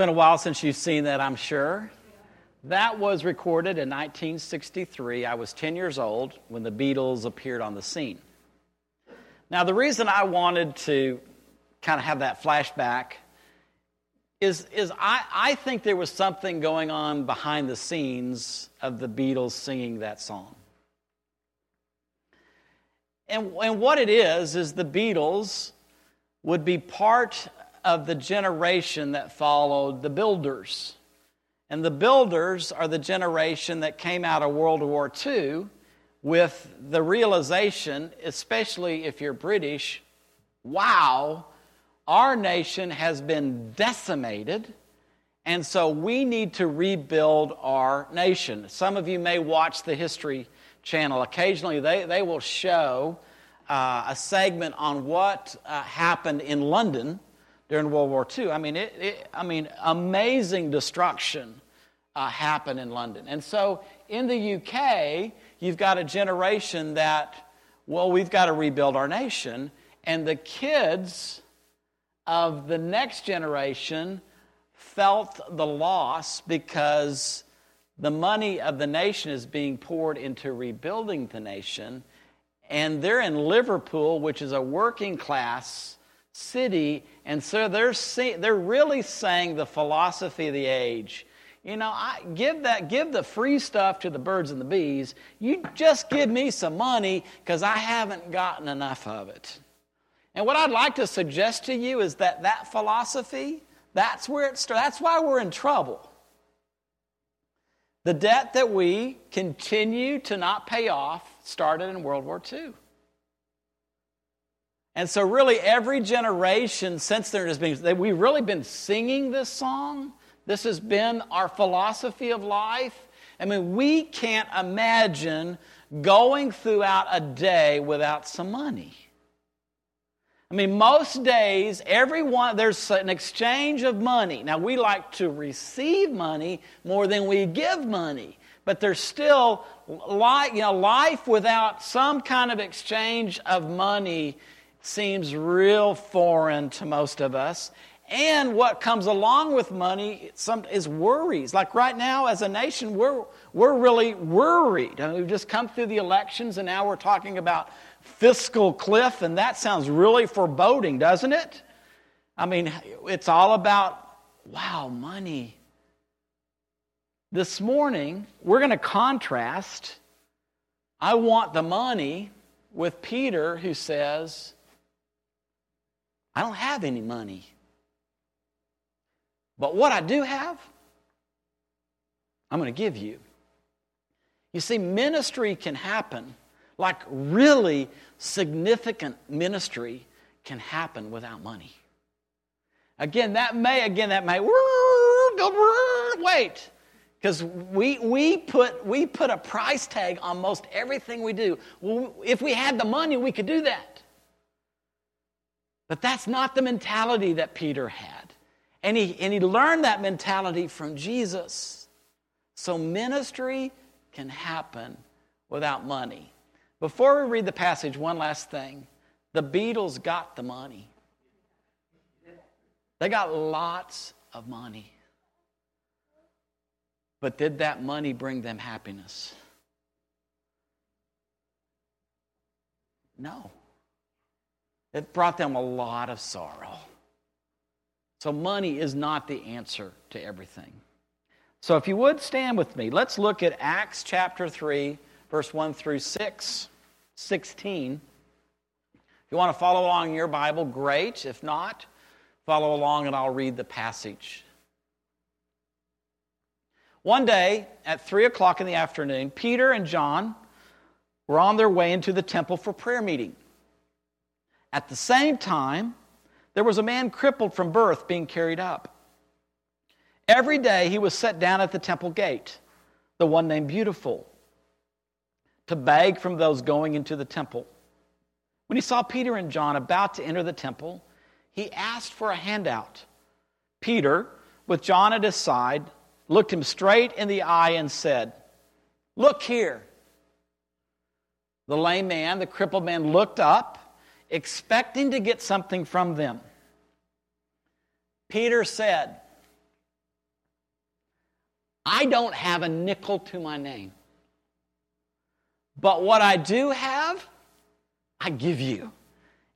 been a while since you've seen that, I'm sure. That was recorded in 1963. I was 10 years old when the Beatles appeared on the scene. Now, the reason I wanted to kind of have that flashback is, is I, I think there was something going on behind the scenes of the Beatles singing that song. And, and what it is, is the Beatles would be part of the generation that followed the builders. And the builders are the generation that came out of World War II with the realization, especially if you're British, wow, our nation has been decimated. And so we need to rebuild our nation. Some of you may watch the History Channel. Occasionally, they, they will show uh, a segment on what uh, happened in London during World War II. I mean, it, it I mean amazing destruction uh, happened in London. And so in the UK, you've got a generation that, well, we've got to rebuild our nation. And the kids of the next generation felt the loss because the money of the nation is being poured into rebuilding the nation. And they're in Liverpool, which is a working class city. And so they're, see, they're really saying the philosophy of the age. You know, I give that give the free stuff to the birds and the bees. You just give me some money because I haven't gotten enough of it. And what I'd like to suggest to you is that that philosophy, that's where it starts. That's why we're in trouble. The debt that we continue to not pay off started in World War II. And so, really, every generation since there has been, we've really been singing this song. This has been our philosophy of life. I mean, we can't imagine going throughout a day without some money. I mean, most days, everyone, there's an exchange of money. Now, we like to receive money more than we give money, but there's still, you know, life without some kind of exchange of money seems real foreign to most of us. And what comes along with money some, is worries. Like right now, as a nation, we're, we're really worried. I mean, we've just come through the elections, and now we're talking about fiscal cliff, and that sounds really foreboding, doesn't it? I mean, it's all about, wow, money. This morning, we're going to contrast I want the money with Peter, who says, I don't have any money. But what I do have, I'm going to give you. You see, ministry can happen, like really significant ministry can happen without money. Again, that may, again, that may, wait, because we, we, put, we put a price tag on most everything we do. Well, if we had the money, we could do that. But that's not the mentality that Peter had. And he, and he learned that mentality from Jesus. So ministry can happen without money. Before we read the passage, one last thing. The Beatles got the money. They got lots of money. But did that money bring them happiness? No. It brought them a lot of sorrow. So, money is not the answer to everything. So, if you would stand with me, let's look at Acts chapter 3, verse 1 through 6, 16. If you want to follow along in your Bible, great. If not, follow along and I'll read the passage. One day at 3 o'clock in the afternoon, Peter and John were on their way into the temple for prayer meeting. At the same time, there was a man crippled from birth being carried up. Every day he was set down at the temple gate, the one named Beautiful, to beg from those going into the temple. When he saw Peter and John about to enter the temple, he asked for a handout. Peter, with John at his side, looked him straight in the eye and said, Look here. The lame man, the crippled man, looked up expecting to get something from them. Peter said, I don't have a nickel to my name. But what I do have, I give you.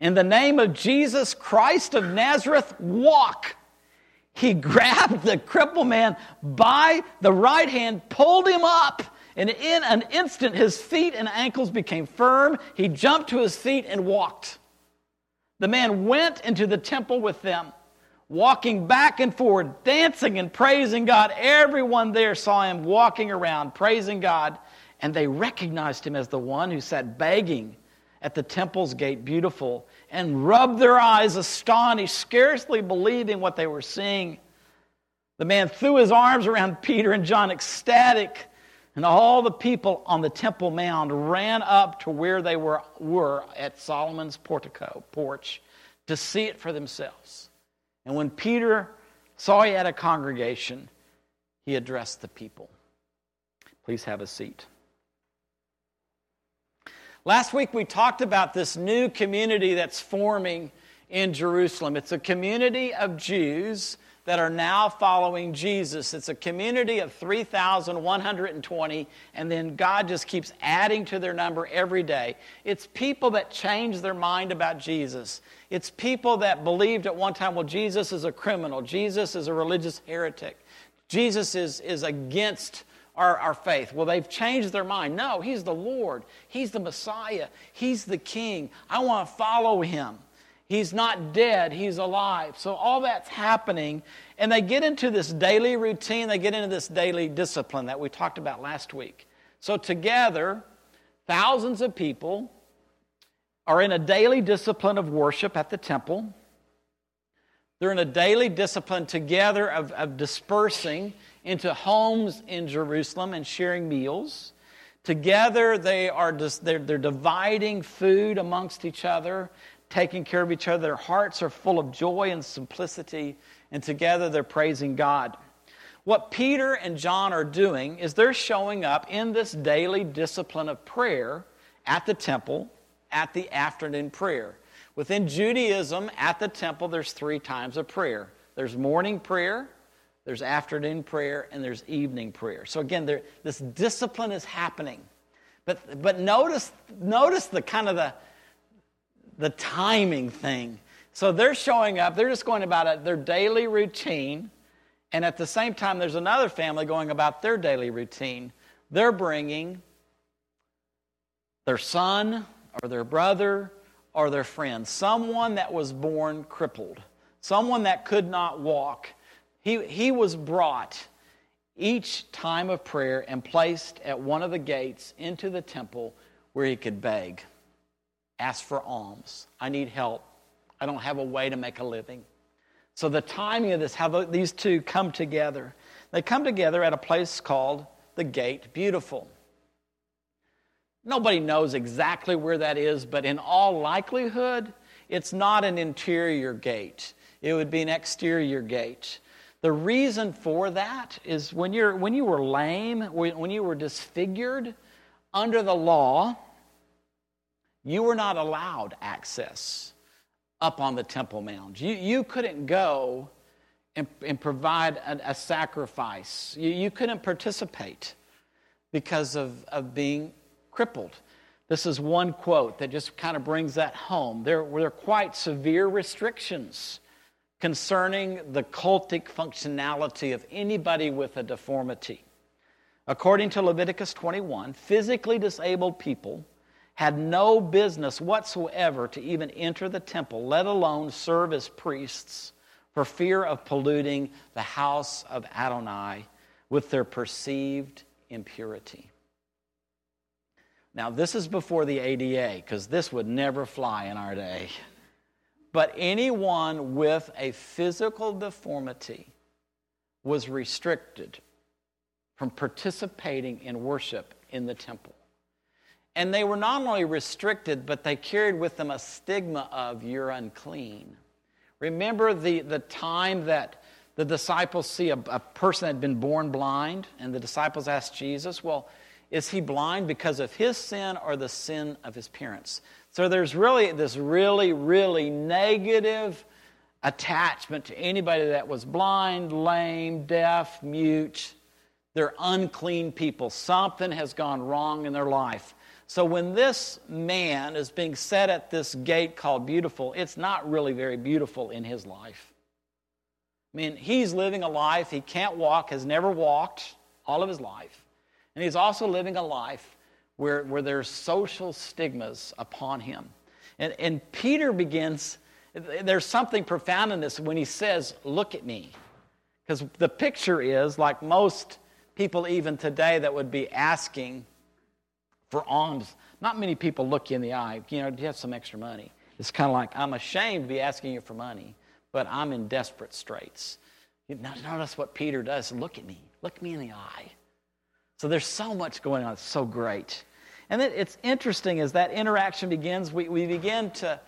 In the name of Jesus Christ of Nazareth, walk. He grabbed the crippled man by the right hand, pulled him up, and in an instant his feet and ankles became firm. He jumped to his feet and walked. The man went into the temple with them, walking back and forward, dancing and praising God. Everyone there saw him walking around, praising God, and they recognized him as the one who sat begging at the temple's gate, beautiful, and rubbed their eyes, astonished, scarcely believing what they were seeing. The man threw his arms around Peter and John, ecstatic, and all the people on the Temple Mound ran up to where they were, were at Solomon's portico, porch, to see it for themselves. And when Peter saw he had a congregation, he addressed the people. Please have a seat. Last week we talked about this new community that's forming in Jerusalem. It's a community of Jews that are now following Jesus. It's a community of 3,120, and then God just keeps adding to their number every day. It's people that change their mind about Jesus. It's people that believed at one time, well, Jesus is a criminal, Jesus is a religious heretic, Jesus is, is against our, our faith. Well, they've changed their mind. No, He's the Lord, He's the Messiah, He's the King. I want to follow Him. He's not dead, He's alive. So all that's happening. And they get into this daily routine, they get into this daily discipline that we talked about last week. So together, thousands of people are in a daily discipline of worship at the temple. They're in a daily discipline together of, of dispersing into homes in Jerusalem and sharing meals. Together, they are just, they're, they're dividing food amongst each other, taking care of each other. Their hearts are full of joy and simplicity, and together they're praising God. What Peter and John are doing is they're showing up in this daily discipline of prayer at the temple at the afternoon prayer. Within Judaism, at the temple, there's three times of prayer there's morning prayer, there's afternoon prayer, and there's evening prayer. So again, there, this discipline is happening. But, but notice, notice the kind of the, the timing thing. So they're showing up, they're just going about it, their daily routine, and at the same time, there's another family going about their daily routine. They're bringing their son or their brother or their friend, someone that was born crippled, someone that could not walk he, he was brought each time of prayer and placed at one of the gates into the temple where he could beg, ask for alms. I need help. I don't have a way to make a living. So, the timing of this, how these two come together, they come together at a place called the Gate Beautiful. Nobody knows exactly where that is, but in all likelihood, it's not an interior gate. It would be an exterior gate. The reason for that is when, you're, when you were lame, when you were disfigured, under the law, you were not allowed access up on the Temple Mount. You, you couldn't go and, and provide a, a sacrifice, you, you couldn't participate because of, of being crippled. This is one quote that just kind of brings that home. There were quite severe restrictions concerning the cultic functionality of anybody with a deformity. According to Leviticus 21, physically disabled people had no business whatsoever to even enter the temple, let alone serve as priests, for fear of polluting the house of Adonai with their perceived impurity. Now, this is before the ADA, because this would never fly in our day. But anyone with a physical deformity was restricted from participating in worship in the temple. And they were not only restricted, but they carried with them a stigma of you're unclean. Remember the, the time that the disciples see a, a person had been born blind, and the disciples asked Jesus, Well, is he blind because of his sin or the sin of his parents? So there's really this really, really negative attachment to anybody that was blind, lame, deaf, mute. They're unclean people. Something has gone wrong in their life. So when this man is being set at this gate called beautiful, it's not really very beautiful in his life. I mean, he's living a life he can't walk, has never walked all of his life. And he's also living a life where, where there's social stigmas upon him. And, and Peter begins, there's something profound in this when he says, Look at me. Because the picture is like most people, even today, that would be asking for alms. Not many people look you in the eye. You know, do you have some extra money? It's kind of like, I'm ashamed to be asking you for money but I'm in desperate straits. Now, notice what Peter does. Look at me. Look me in the eye. So there's so much going on. It's so great. And it's interesting as that interaction begins, we, we begin to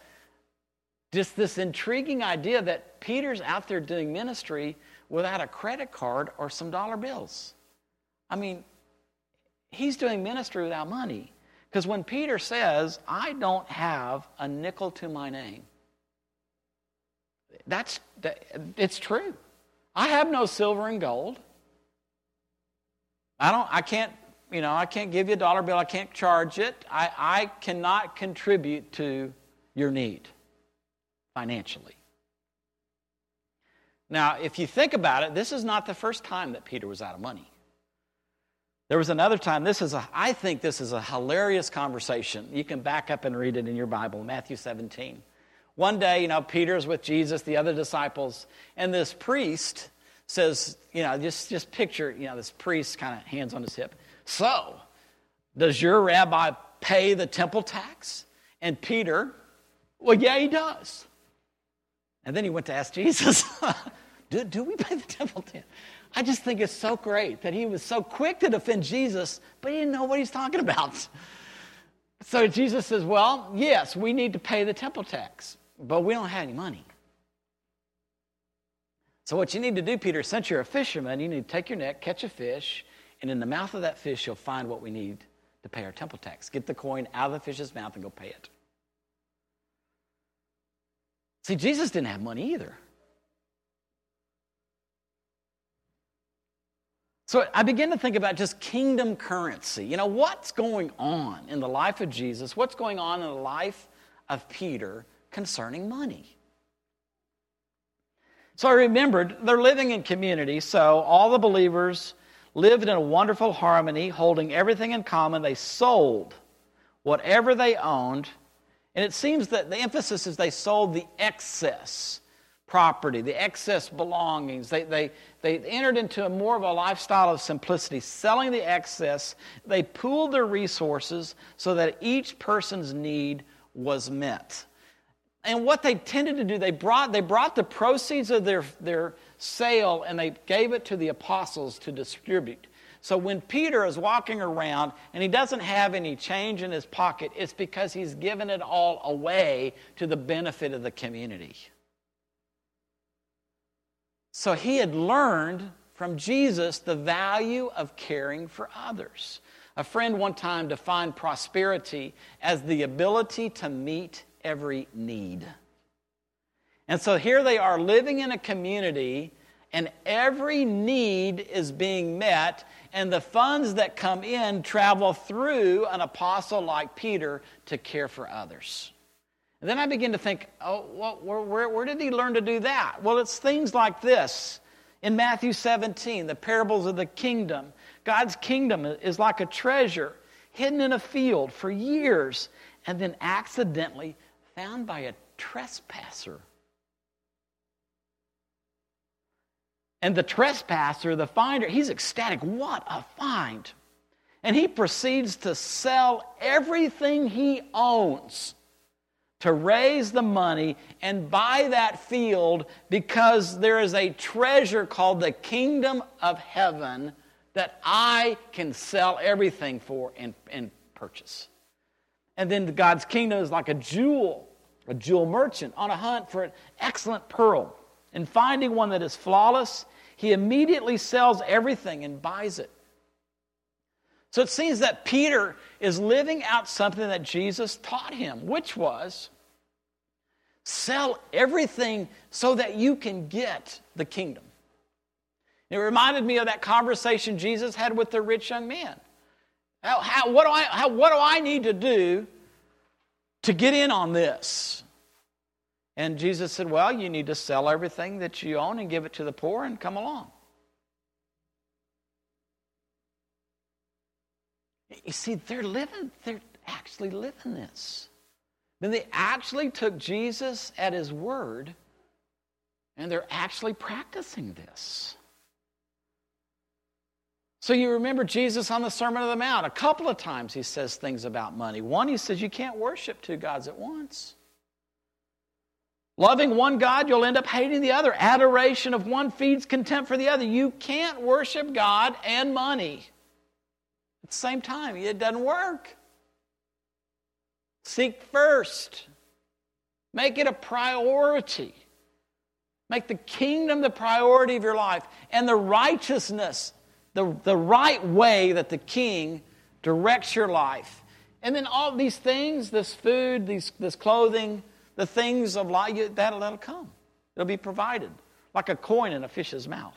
just this intriguing idea that Peter's out there doing ministry without a credit card or some dollar bills. I mean, he's doing ministry without money. Because when Peter says, I don't have a nickel to my name, that's, that, it's true. I have no silver and gold. I don't, I can't, you know, I can't give you a dollar bill. I can't charge it. I, I cannot contribute to your need financially. Now, if you think about it, this is not the first time that Peter was out of money. There was another time. This is a, I think this is a hilarious conversation. You can back up and read it in your Bible, Matthew 17. One day, you know, Peter's with Jesus, the other disciples, and this priest says, you know, just, just picture, you know, this priest kind of hands on his hip. So, does your rabbi pay the temple tax? And Peter, well, yeah, he does. And then he went to ask Jesus, do, do we pay the temple tax? I just think it's so great that he was so quick to defend Jesus, but he didn't know what he's talking about. So Jesus says, Well, yes, we need to pay the temple tax but we don't have any money. So, what you need to do, Peter, since you're a fisherman, you need to take your net, catch a fish, and in the mouth of that fish, you'll find what we need to pay our temple tax. Get the coin out of the fish's mouth and go pay it. See, Jesus didn't have money either. So I begin to think about just kingdom currency. You know, what's going on in the life of Jesus? What's going on in the life of Peter concerning money. So I remembered they're living in community, so all the believers lived in a wonderful harmony, holding everything in common. They sold whatever they owned, and it seems that the emphasis is they sold the excess property, the excess belongings. They, they, they entered into a more of a lifestyle of simplicity, selling the excess. They pooled their resources so that each person's need was met and what they tended to do, they brought, they brought the proceeds of their, their sale and they gave it to the apostles to distribute. So when Peter is walking around and he doesn't have any change in his pocket, it's because he's given it all away to the benefit of the community. So he had learned from Jesus the value of caring for others. A friend one time defined prosperity as the ability to meet every need. And so here they are living in a community, and every need is being met, and the funds that come in travel through an apostle like Peter to care for others. And then I begin to think, oh, well, where, where, where did he learn to do that? Well, it's things like this. In Matthew 17, the parables of the kingdom, God's kingdom is like a treasure hidden in a field for years and then accidentally found by a trespasser. And the trespasser, the finder, he's ecstatic. What a find! And he proceeds to sell everything he owns to raise the money and buy that field because there is a treasure called the kingdom of heaven that I can sell everything for and, and purchase. And then God's kingdom is like a jewel, a jewel merchant on a hunt for an excellent pearl. And finding one that is flawless, he immediately sells everything and buys it. So it seems that Peter is living out something that Jesus taught him, which was sell everything so that you can get the kingdom. It reminded me of that conversation Jesus had with the rich young man. How, how, what, do I, how, what do I need to do to get in on this? And Jesus said, Well, you need to sell everything that you own and give it to the poor and come along. You see, they're living, they're actually living this. Then they actually took Jesus at his word and they're actually practicing this. So you remember Jesus on the Sermon on the Mount. A couple of times he says things about money. One, he says you can't worship two gods at once. Loving one God, you'll end up hating the other. Adoration of one feeds contempt for the other. You can't worship God and money at the same time. It doesn't work. Seek first, make it a priority. Make the kingdom the priority of your life and the righteousness, the, the right way that the king directs your life. And then all these things, this food, these, this clothing, the things of life, that'll, that'll come. It'll be provided like a coin in a fish's mouth.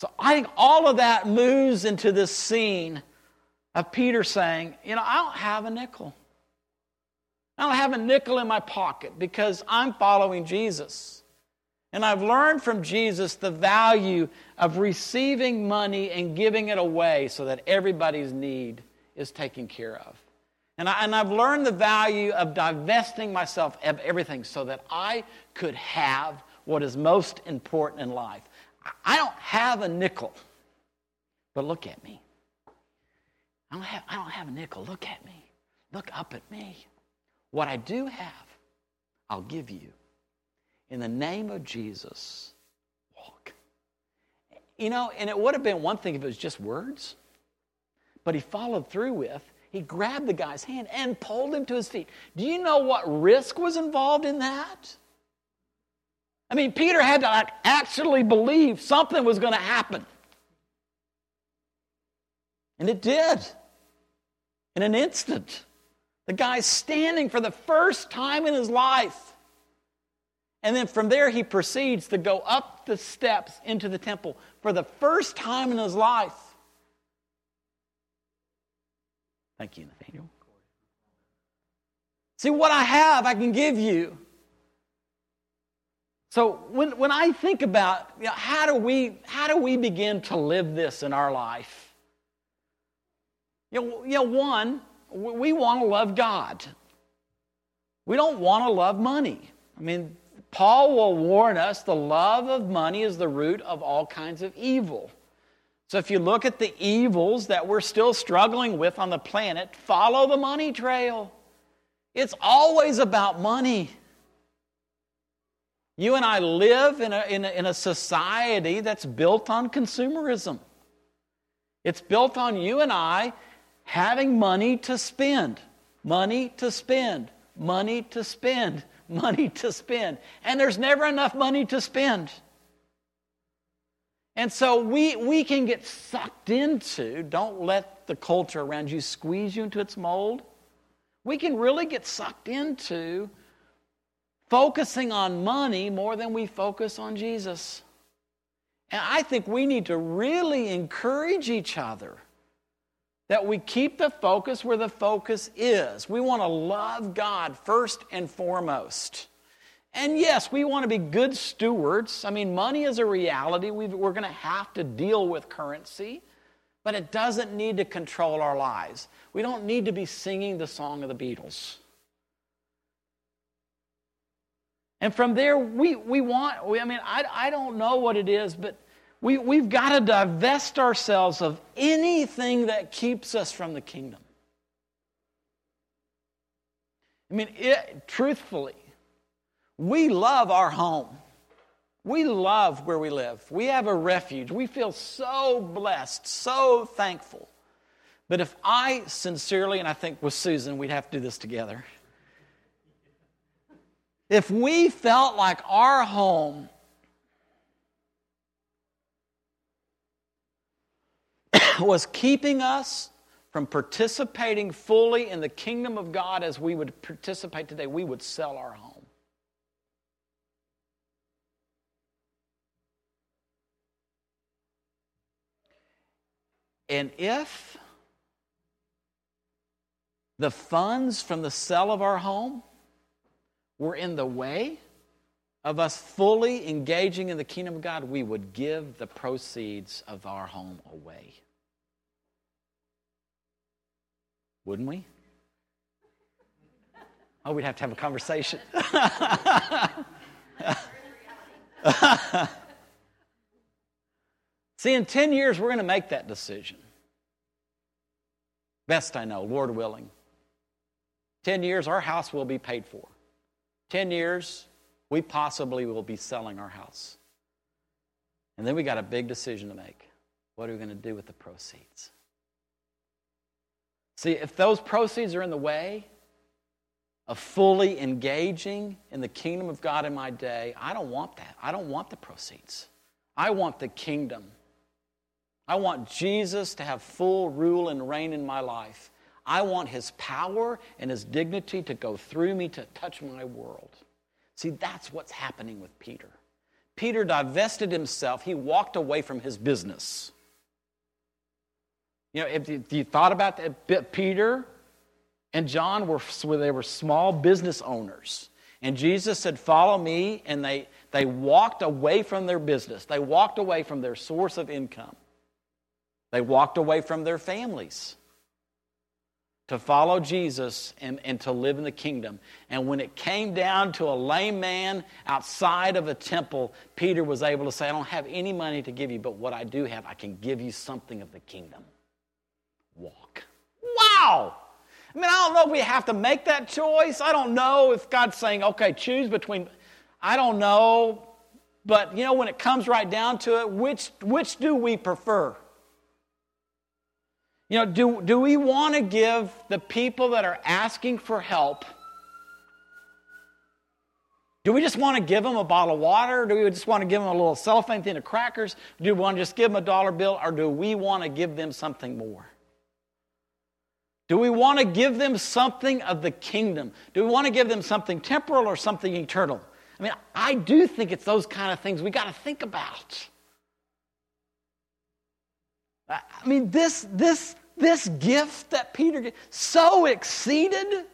So I think all of that moves into this scene of Peter saying, You know, I don't have a nickel. I don't have a nickel in my pocket because I'm following Jesus. And I've learned from Jesus the value of receiving money and giving it away so that everybody's need is taken care of. And, I, and I've learned the value of divesting myself of everything so that I could have what is most important in life. I don't have a nickel, but look at me. I don't have, I don't have a nickel. Look at me. Look up at me. What I do have, I'll give you. In the name of Jesus, walk. You know, and it would have been one thing if it was just words, but he followed through with, he grabbed the guy's hand and pulled him to his feet. Do you know what risk was involved in that? I mean, Peter had to like, actually believe something was going to happen. And it did in an instant. The guy's standing for the first time in his life. And then from there, he proceeds to go up the steps into the temple for the first time in his life. Thank you, Nathaniel. See, what I have, I can give you. So when, when I think about you know, how, do we, how do we begin to live this in our life? You know, you know one, we want to love God. We don't want to love money. I mean, Paul will warn us the love of money is the root of all kinds of evil. So if you look at the evils that we're still struggling with on the planet, follow the money trail. It's always about money. You and I live in a, in a, in a society that's built on consumerism. It's built on you and I having money to spend, money to spend, money to spend, money to spend. And there's never enough money to spend. And so we, we can get sucked into, don't let the culture around you squeeze you into its mold. We can really get sucked into focusing on money more than we focus on Jesus. And I think we need to really encourage each other that we keep the focus where the focus is. We want to love God first and foremost. And yes, we want to be good stewards. I mean, money is a reality. we are going to have to deal with currency, but it doesn't need to control our lives. We don't need to be singing the song of the Beatles. And from there, we, we want, we, I mean, I, I don't know what it is, but we, we've got to divest ourselves of anything that keeps us from the kingdom. I mean, it, truthfully, we love our home. We love where we live. We have a refuge. We feel so blessed, so thankful. But if I sincerely, and I think with Susan, we'd have to do this together. If we felt like our home was keeping us from participating fully in the kingdom of God as we would participate today, we would sell our home. And if the funds from the sale of our home were in the way of us fully engaging in the kingdom of God, we would give the proceeds of our home away. Wouldn't we? Oh, we'd have to have a conversation. See, in 10 years, we're going to make that decision. Best I know, Lord willing. 10 years, our house will be paid for. 10 years, we possibly will be selling our house. And then we got a big decision to make. What are we going to do with the proceeds? See, if those proceeds are in the way of fully engaging in the kingdom of God in my day, I don't want that. I don't want the proceeds. I want the kingdom. I want Jesus to have full rule and reign in my life. I want his power and his dignity to go through me to touch my world. See, that's what's happening with Peter. Peter divested himself, he walked away from his business. You know, if you, if you thought about that, Peter and John were they were small business owners. And Jesus said, Follow me. And they, they walked away from their business. They walked away from their source of income. They walked away from their families to follow Jesus and, and to live in the kingdom. And when it came down to a lame man outside of a temple, Peter was able to say, I don't have any money to give you, but what I do have, I can give you something of the kingdom. Walk. Wow! I mean, I don't know if we have to make that choice. I don't know if God's saying, okay, choose between. I don't know. But, you know, when it comes right down to it, which, which do we prefer? You know, do, do we want to give the people that are asking for help? Do we just want to give them a bottle of water? Do we just want to give them a little cellophane thing of crackers? Do we want to just give them a dollar bill? Or do we want to give them something more? Do we want to give them something of the kingdom? Do we want to give them something temporal or something eternal? I mean, I do think it's those kind of things we got to think about. I mean, this, this, this gift that Peter so exceeded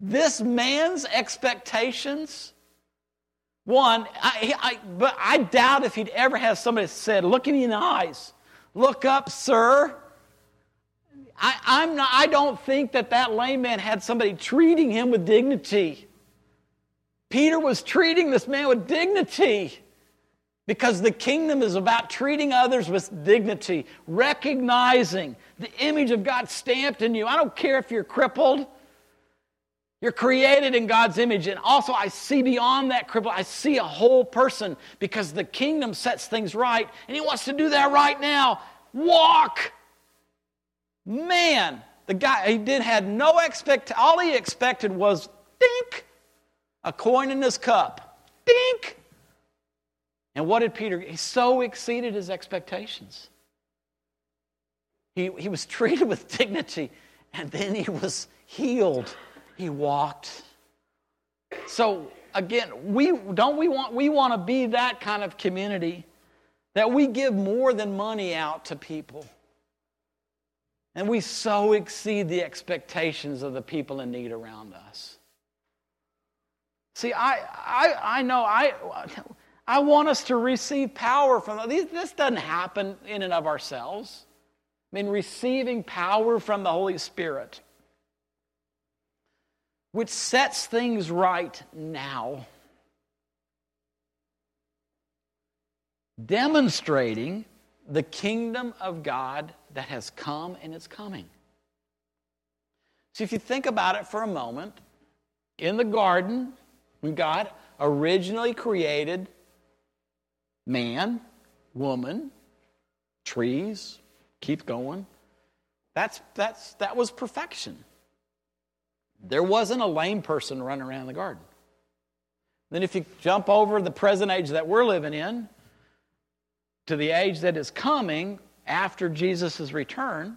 this man's expectations. One, I, I, but I doubt if he'd ever have somebody said, Look in the eyes, look up, sir. I, I'm not, I don't think that that lame man had somebody treating him with dignity. Peter was treating this man with dignity. Because the kingdom is about treating others with dignity, recognizing the image of God stamped in you. I don't care if you're crippled. You're created in God's image. And also, I see beyond that cripple, I see a whole person because the kingdom sets things right, and He wants to do that right now. Walk. Man, the guy, he did had no expect. All he expected was dink, a coin in his cup. Dink. And what did Peter? He so exceeded his expectations. He, he was treated with dignity, and then he was healed. He walked. So again, we don't we want we want to be that kind of community that we give more than money out to people. And we so exceed the expectations of the people in need around us. See, I, I, I know I, I want us to receive power from this doesn't happen in and of ourselves. I mean, receiving power from the Holy Spirit, which sets things right now, demonstrating the kingdom of God that has come and is coming. So, if you think about it for a moment, in the garden, God originally created man, woman, trees, keep going. That's, that's, that was perfection. There wasn't a lame person running around the garden. Then, if you jump over the present age that we're living in to the age that is coming after Jesus' return,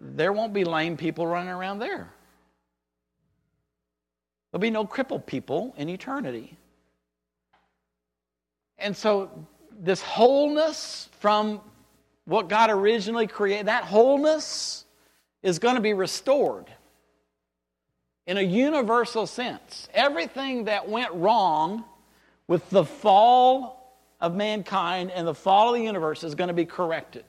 there won't be lame people running around there. There'll be no crippled people in eternity. And so, this wholeness from what God originally created, that wholeness is going to be restored in a universal sense. Everything that went wrong with the fall of mankind and the fall of the universe is going to be corrected.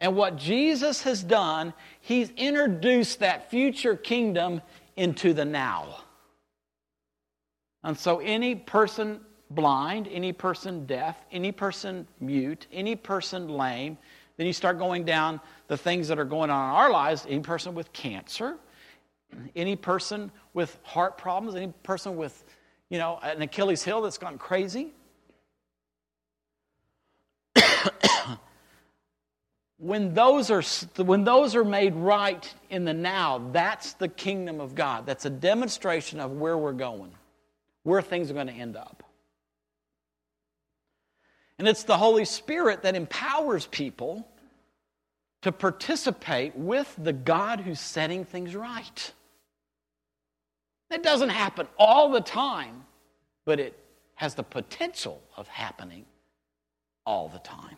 And what Jesus has done, he's introduced that future kingdom into the now. And so, any person blind, any person deaf, any person mute, any person lame, then you start going down the things that are going on in our lives any person with cancer, any person with heart problems, any person with, you know, an Achilles heel that's gone crazy. when those are when those are made right in the now, that's the kingdom of God. That's a demonstration of where we're going, where things are going to end up. And it's the Holy Spirit that empowers people to participate with the God who's setting things right. That doesn't happen all the time, but it has the potential of happening all the time.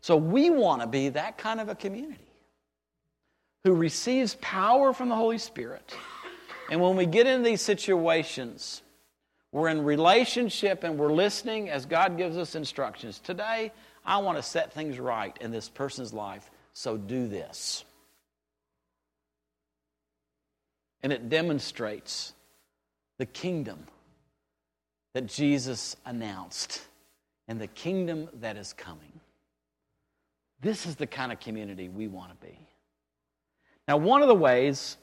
So we want to be that kind of a community who receives power from the Holy Spirit. And when we get in these situations, we're in relationship and we're listening as God gives us instructions. Today, I want to set things right in this person's life, so do this. And it demonstrates the kingdom that Jesus announced and the kingdom that is coming. This is the kind of community we want to be. Now, one of the ways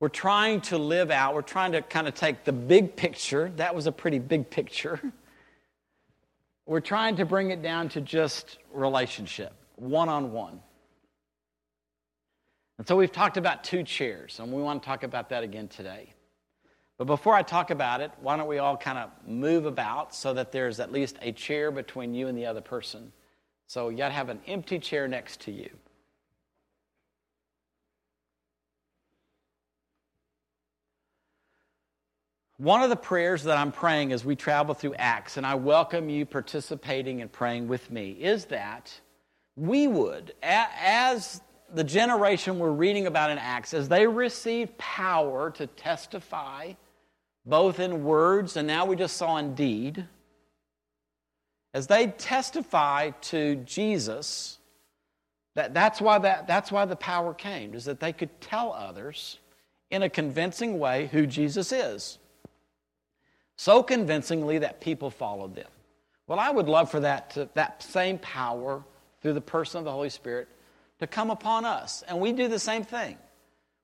we're trying to live out, we're trying to kind of take the big picture, that was a pretty big picture. We're trying to bring it down to just relationship, one on one. And so we've talked about two chairs, and we want to talk about that again today. But before I talk about it, why don't we all kind of move about so that there's at least a chair between you and the other person? So you got to have an empty chair next to you. One of the prayers that I'm praying as we travel through Acts, and I welcome you participating and praying with me, is that we would, as the generation we're reading about in Acts, as they receive power to testify, both in words and now we just saw in deed, as they testify to Jesus, that, that's, why that, that's why the power came, is that they could tell others in a convincing way who Jesus is. So convincingly that people followed them. Well, I would love for that, to, that same power through the person of the Holy Spirit to come upon us. And we do the same thing.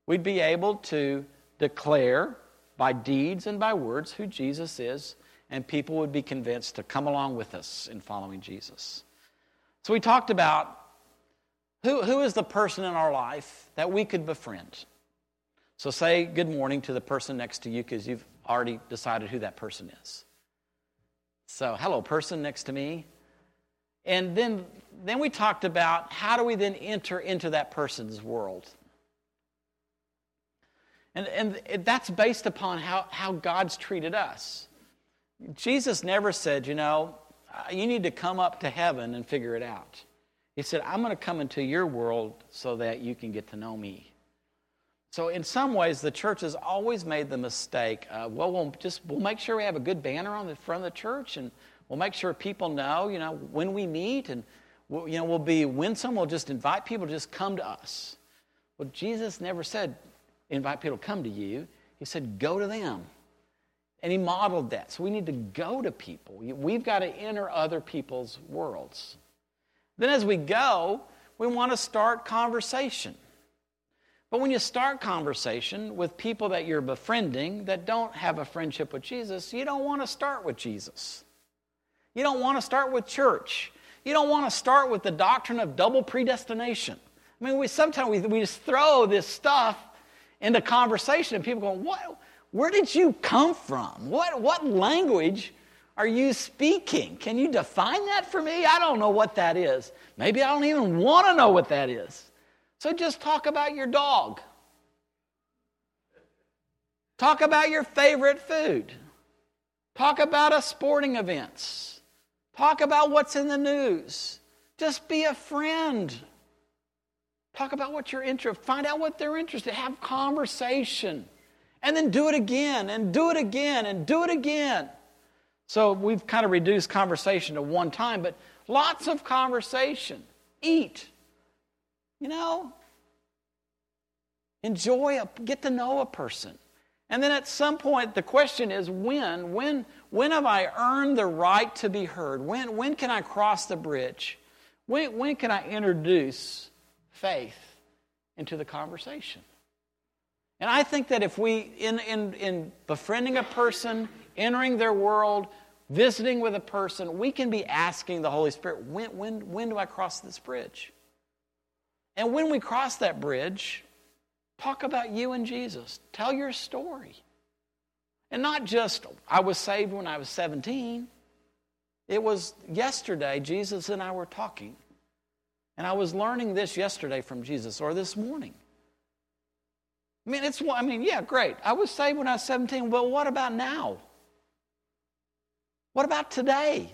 We'd be able to declare by deeds and by words who Jesus is, and people would be convinced to come along with us in following Jesus. So we talked about who, who is the person in our life that we could befriend. So say good morning to the person next to you because you've already decided who that person is. So, hello, person next to me. And then, then we talked about how do we then enter into that person's world. And, and that's based upon how, how God's treated us. Jesus never said, you know, uh, you need to come up to heaven and figure it out. He said, I'm going to come into your world so that you can get to know me. So, in some ways, the church has always made the mistake. Uh, well, we'll just we'll make sure we have a good banner on the front of the church, and We'll make sure people know, you know, when we meet, and we'll, you know, we'll be winsome. We'll just invite people to just come to us. Well, Jesus never said invite people to come to you. He said go to them. And he modeled that. So we need to go to people. We've got to enter other people's worlds. Then as we go, we want to start conversation. But when you start conversation with people that you're befriending that don't have a friendship with Jesus, you don't want to start with Jesus. You don't want to start with church. You don't want to start with the doctrine of double predestination. I mean, we sometimes we, we just throw this stuff into conversation and people go, what, where did you come from? What, what language are you speaking? Can you define that for me? I don't know what that is. Maybe I don't even want to know what that is. So just talk about your dog. Talk about your favorite food. Talk about a sporting events. Talk about what's in the news. Just be a friend. Talk about what you're interested. Find out what they're interested. Have conversation, and then do it again, and do it again, and do it again. So we've kind of reduced conversation to one time, but lots of conversation. Eat. You know, enjoy, a, get to know a person. And then at some point, the question is when? When, when have I earned the right to be heard? When, when can I cross the bridge? When, when can I introduce faith into the conversation? And I think that if we, in, in, in befriending a person, entering their world, visiting with a person, we can be asking the Holy Spirit, when, when, when do I cross this bridge? And when we cross that bridge, talk about you and Jesus. Tell your story. And not just, I was saved when I was 17. It was yesterday, Jesus and I were talking. And I was learning this yesterday from Jesus or this morning. I mean, it's, I mean, yeah, great. I was saved when I was 17, but what about now? What about today?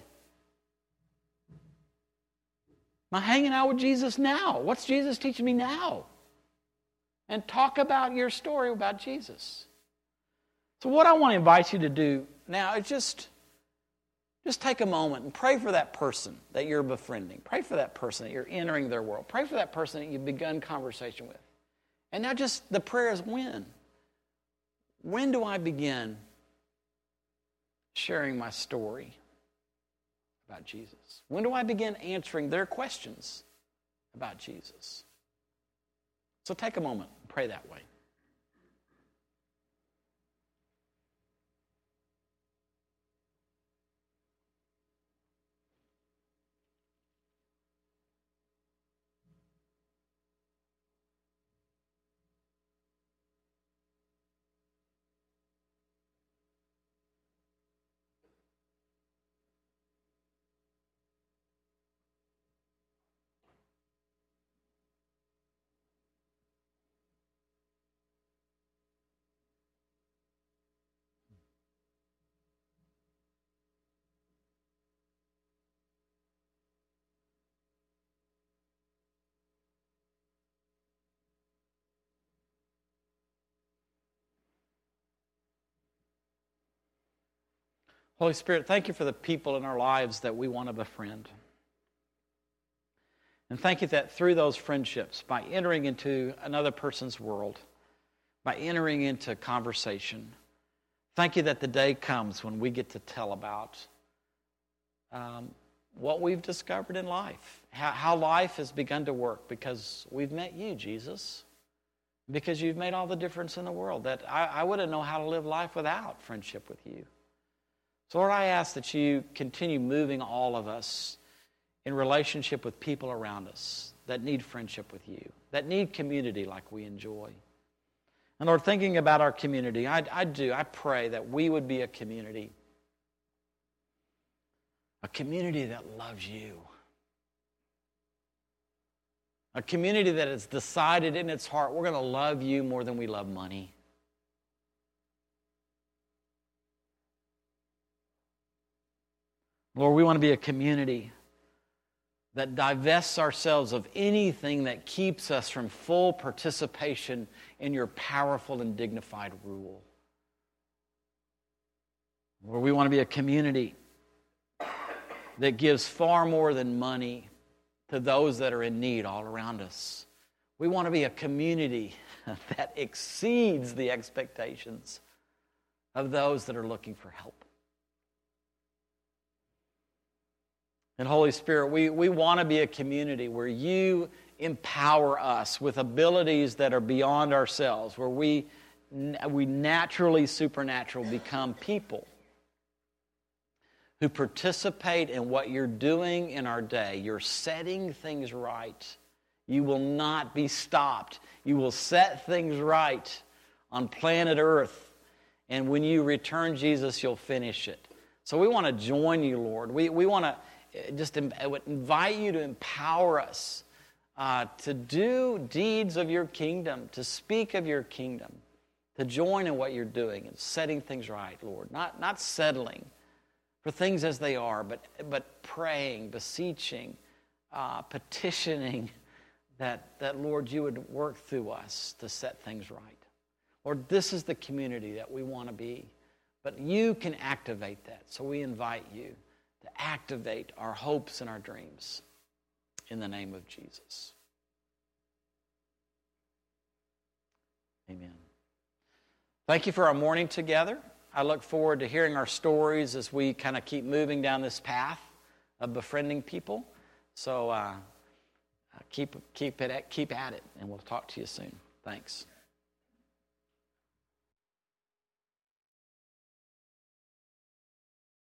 I hanging out with Jesus now? What's Jesus teaching me now? And talk about your story about Jesus. So, what I want to invite you to do now is just, just take a moment and pray for that person that you're befriending. Pray for that person that you're entering their world. Pray for that person that you've begun conversation with. And now, just the prayer is when? When do I begin sharing my story about Jesus? When do I begin answering their questions about Jesus? So take a moment and pray that way. Holy Spirit, thank you for the people in our lives that we want to befriend. And thank you that through those friendships, by entering into another person's world, by entering into conversation, thank you that the day comes when we get to tell about um, what we've discovered in life, how, how life has begun to work because we've met you, Jesus, because you've made all the difference in the world. That I, I wouldn't know how to live life without friendship with you. So, Lord, I ask that you continue moving all of us in relationship with people around us that need friendship with you, that need community like we enjoy. And Lord, thinking about our community, I, I do, I pray that we would be a community, a community that loves you, a community that has decided in its heart, we're going to love you more than we love money. Lord, we want to be a community that divests ourselves of anything that keeps us from full participation in your powerful and dignified rule. Lord, we want to be a community that gives far more than money to those that are in need all around us. We want to be a community that exceeds the expectations of those that are looking for help. And Holy Spirit, we, we want to be a community where you empower us with abilities that are beyond ourselves, where we, we naturally, supernatural become people who participate in what you're doing in our day. You're setting things right. You will not be stopped. You will set things right on planet Earth. And when you return Jesus, you'll finish it. So we want to join you, Lord. We, we want to just I would invite you to empower us uh, to do deeds of your kingdom, to speak of your kingdom, to join in what you're doing and setting things right, Lord. Not, not settling for things as they are, but, but praying, beseeching, uh, petitioning that, that, Lord, you would work through us to set things right. Lord, this is the community that we want to be, but you can activate that. So we invite you activate our hopes and our dreams in the name of Jesus. Amen. Thank you for our morning together. I look forward to hearing our stories as we kind of keep moving down this path of befriending people. So uh, keep, keep, it, keep at it, and we'll talk to you soon. Thanks.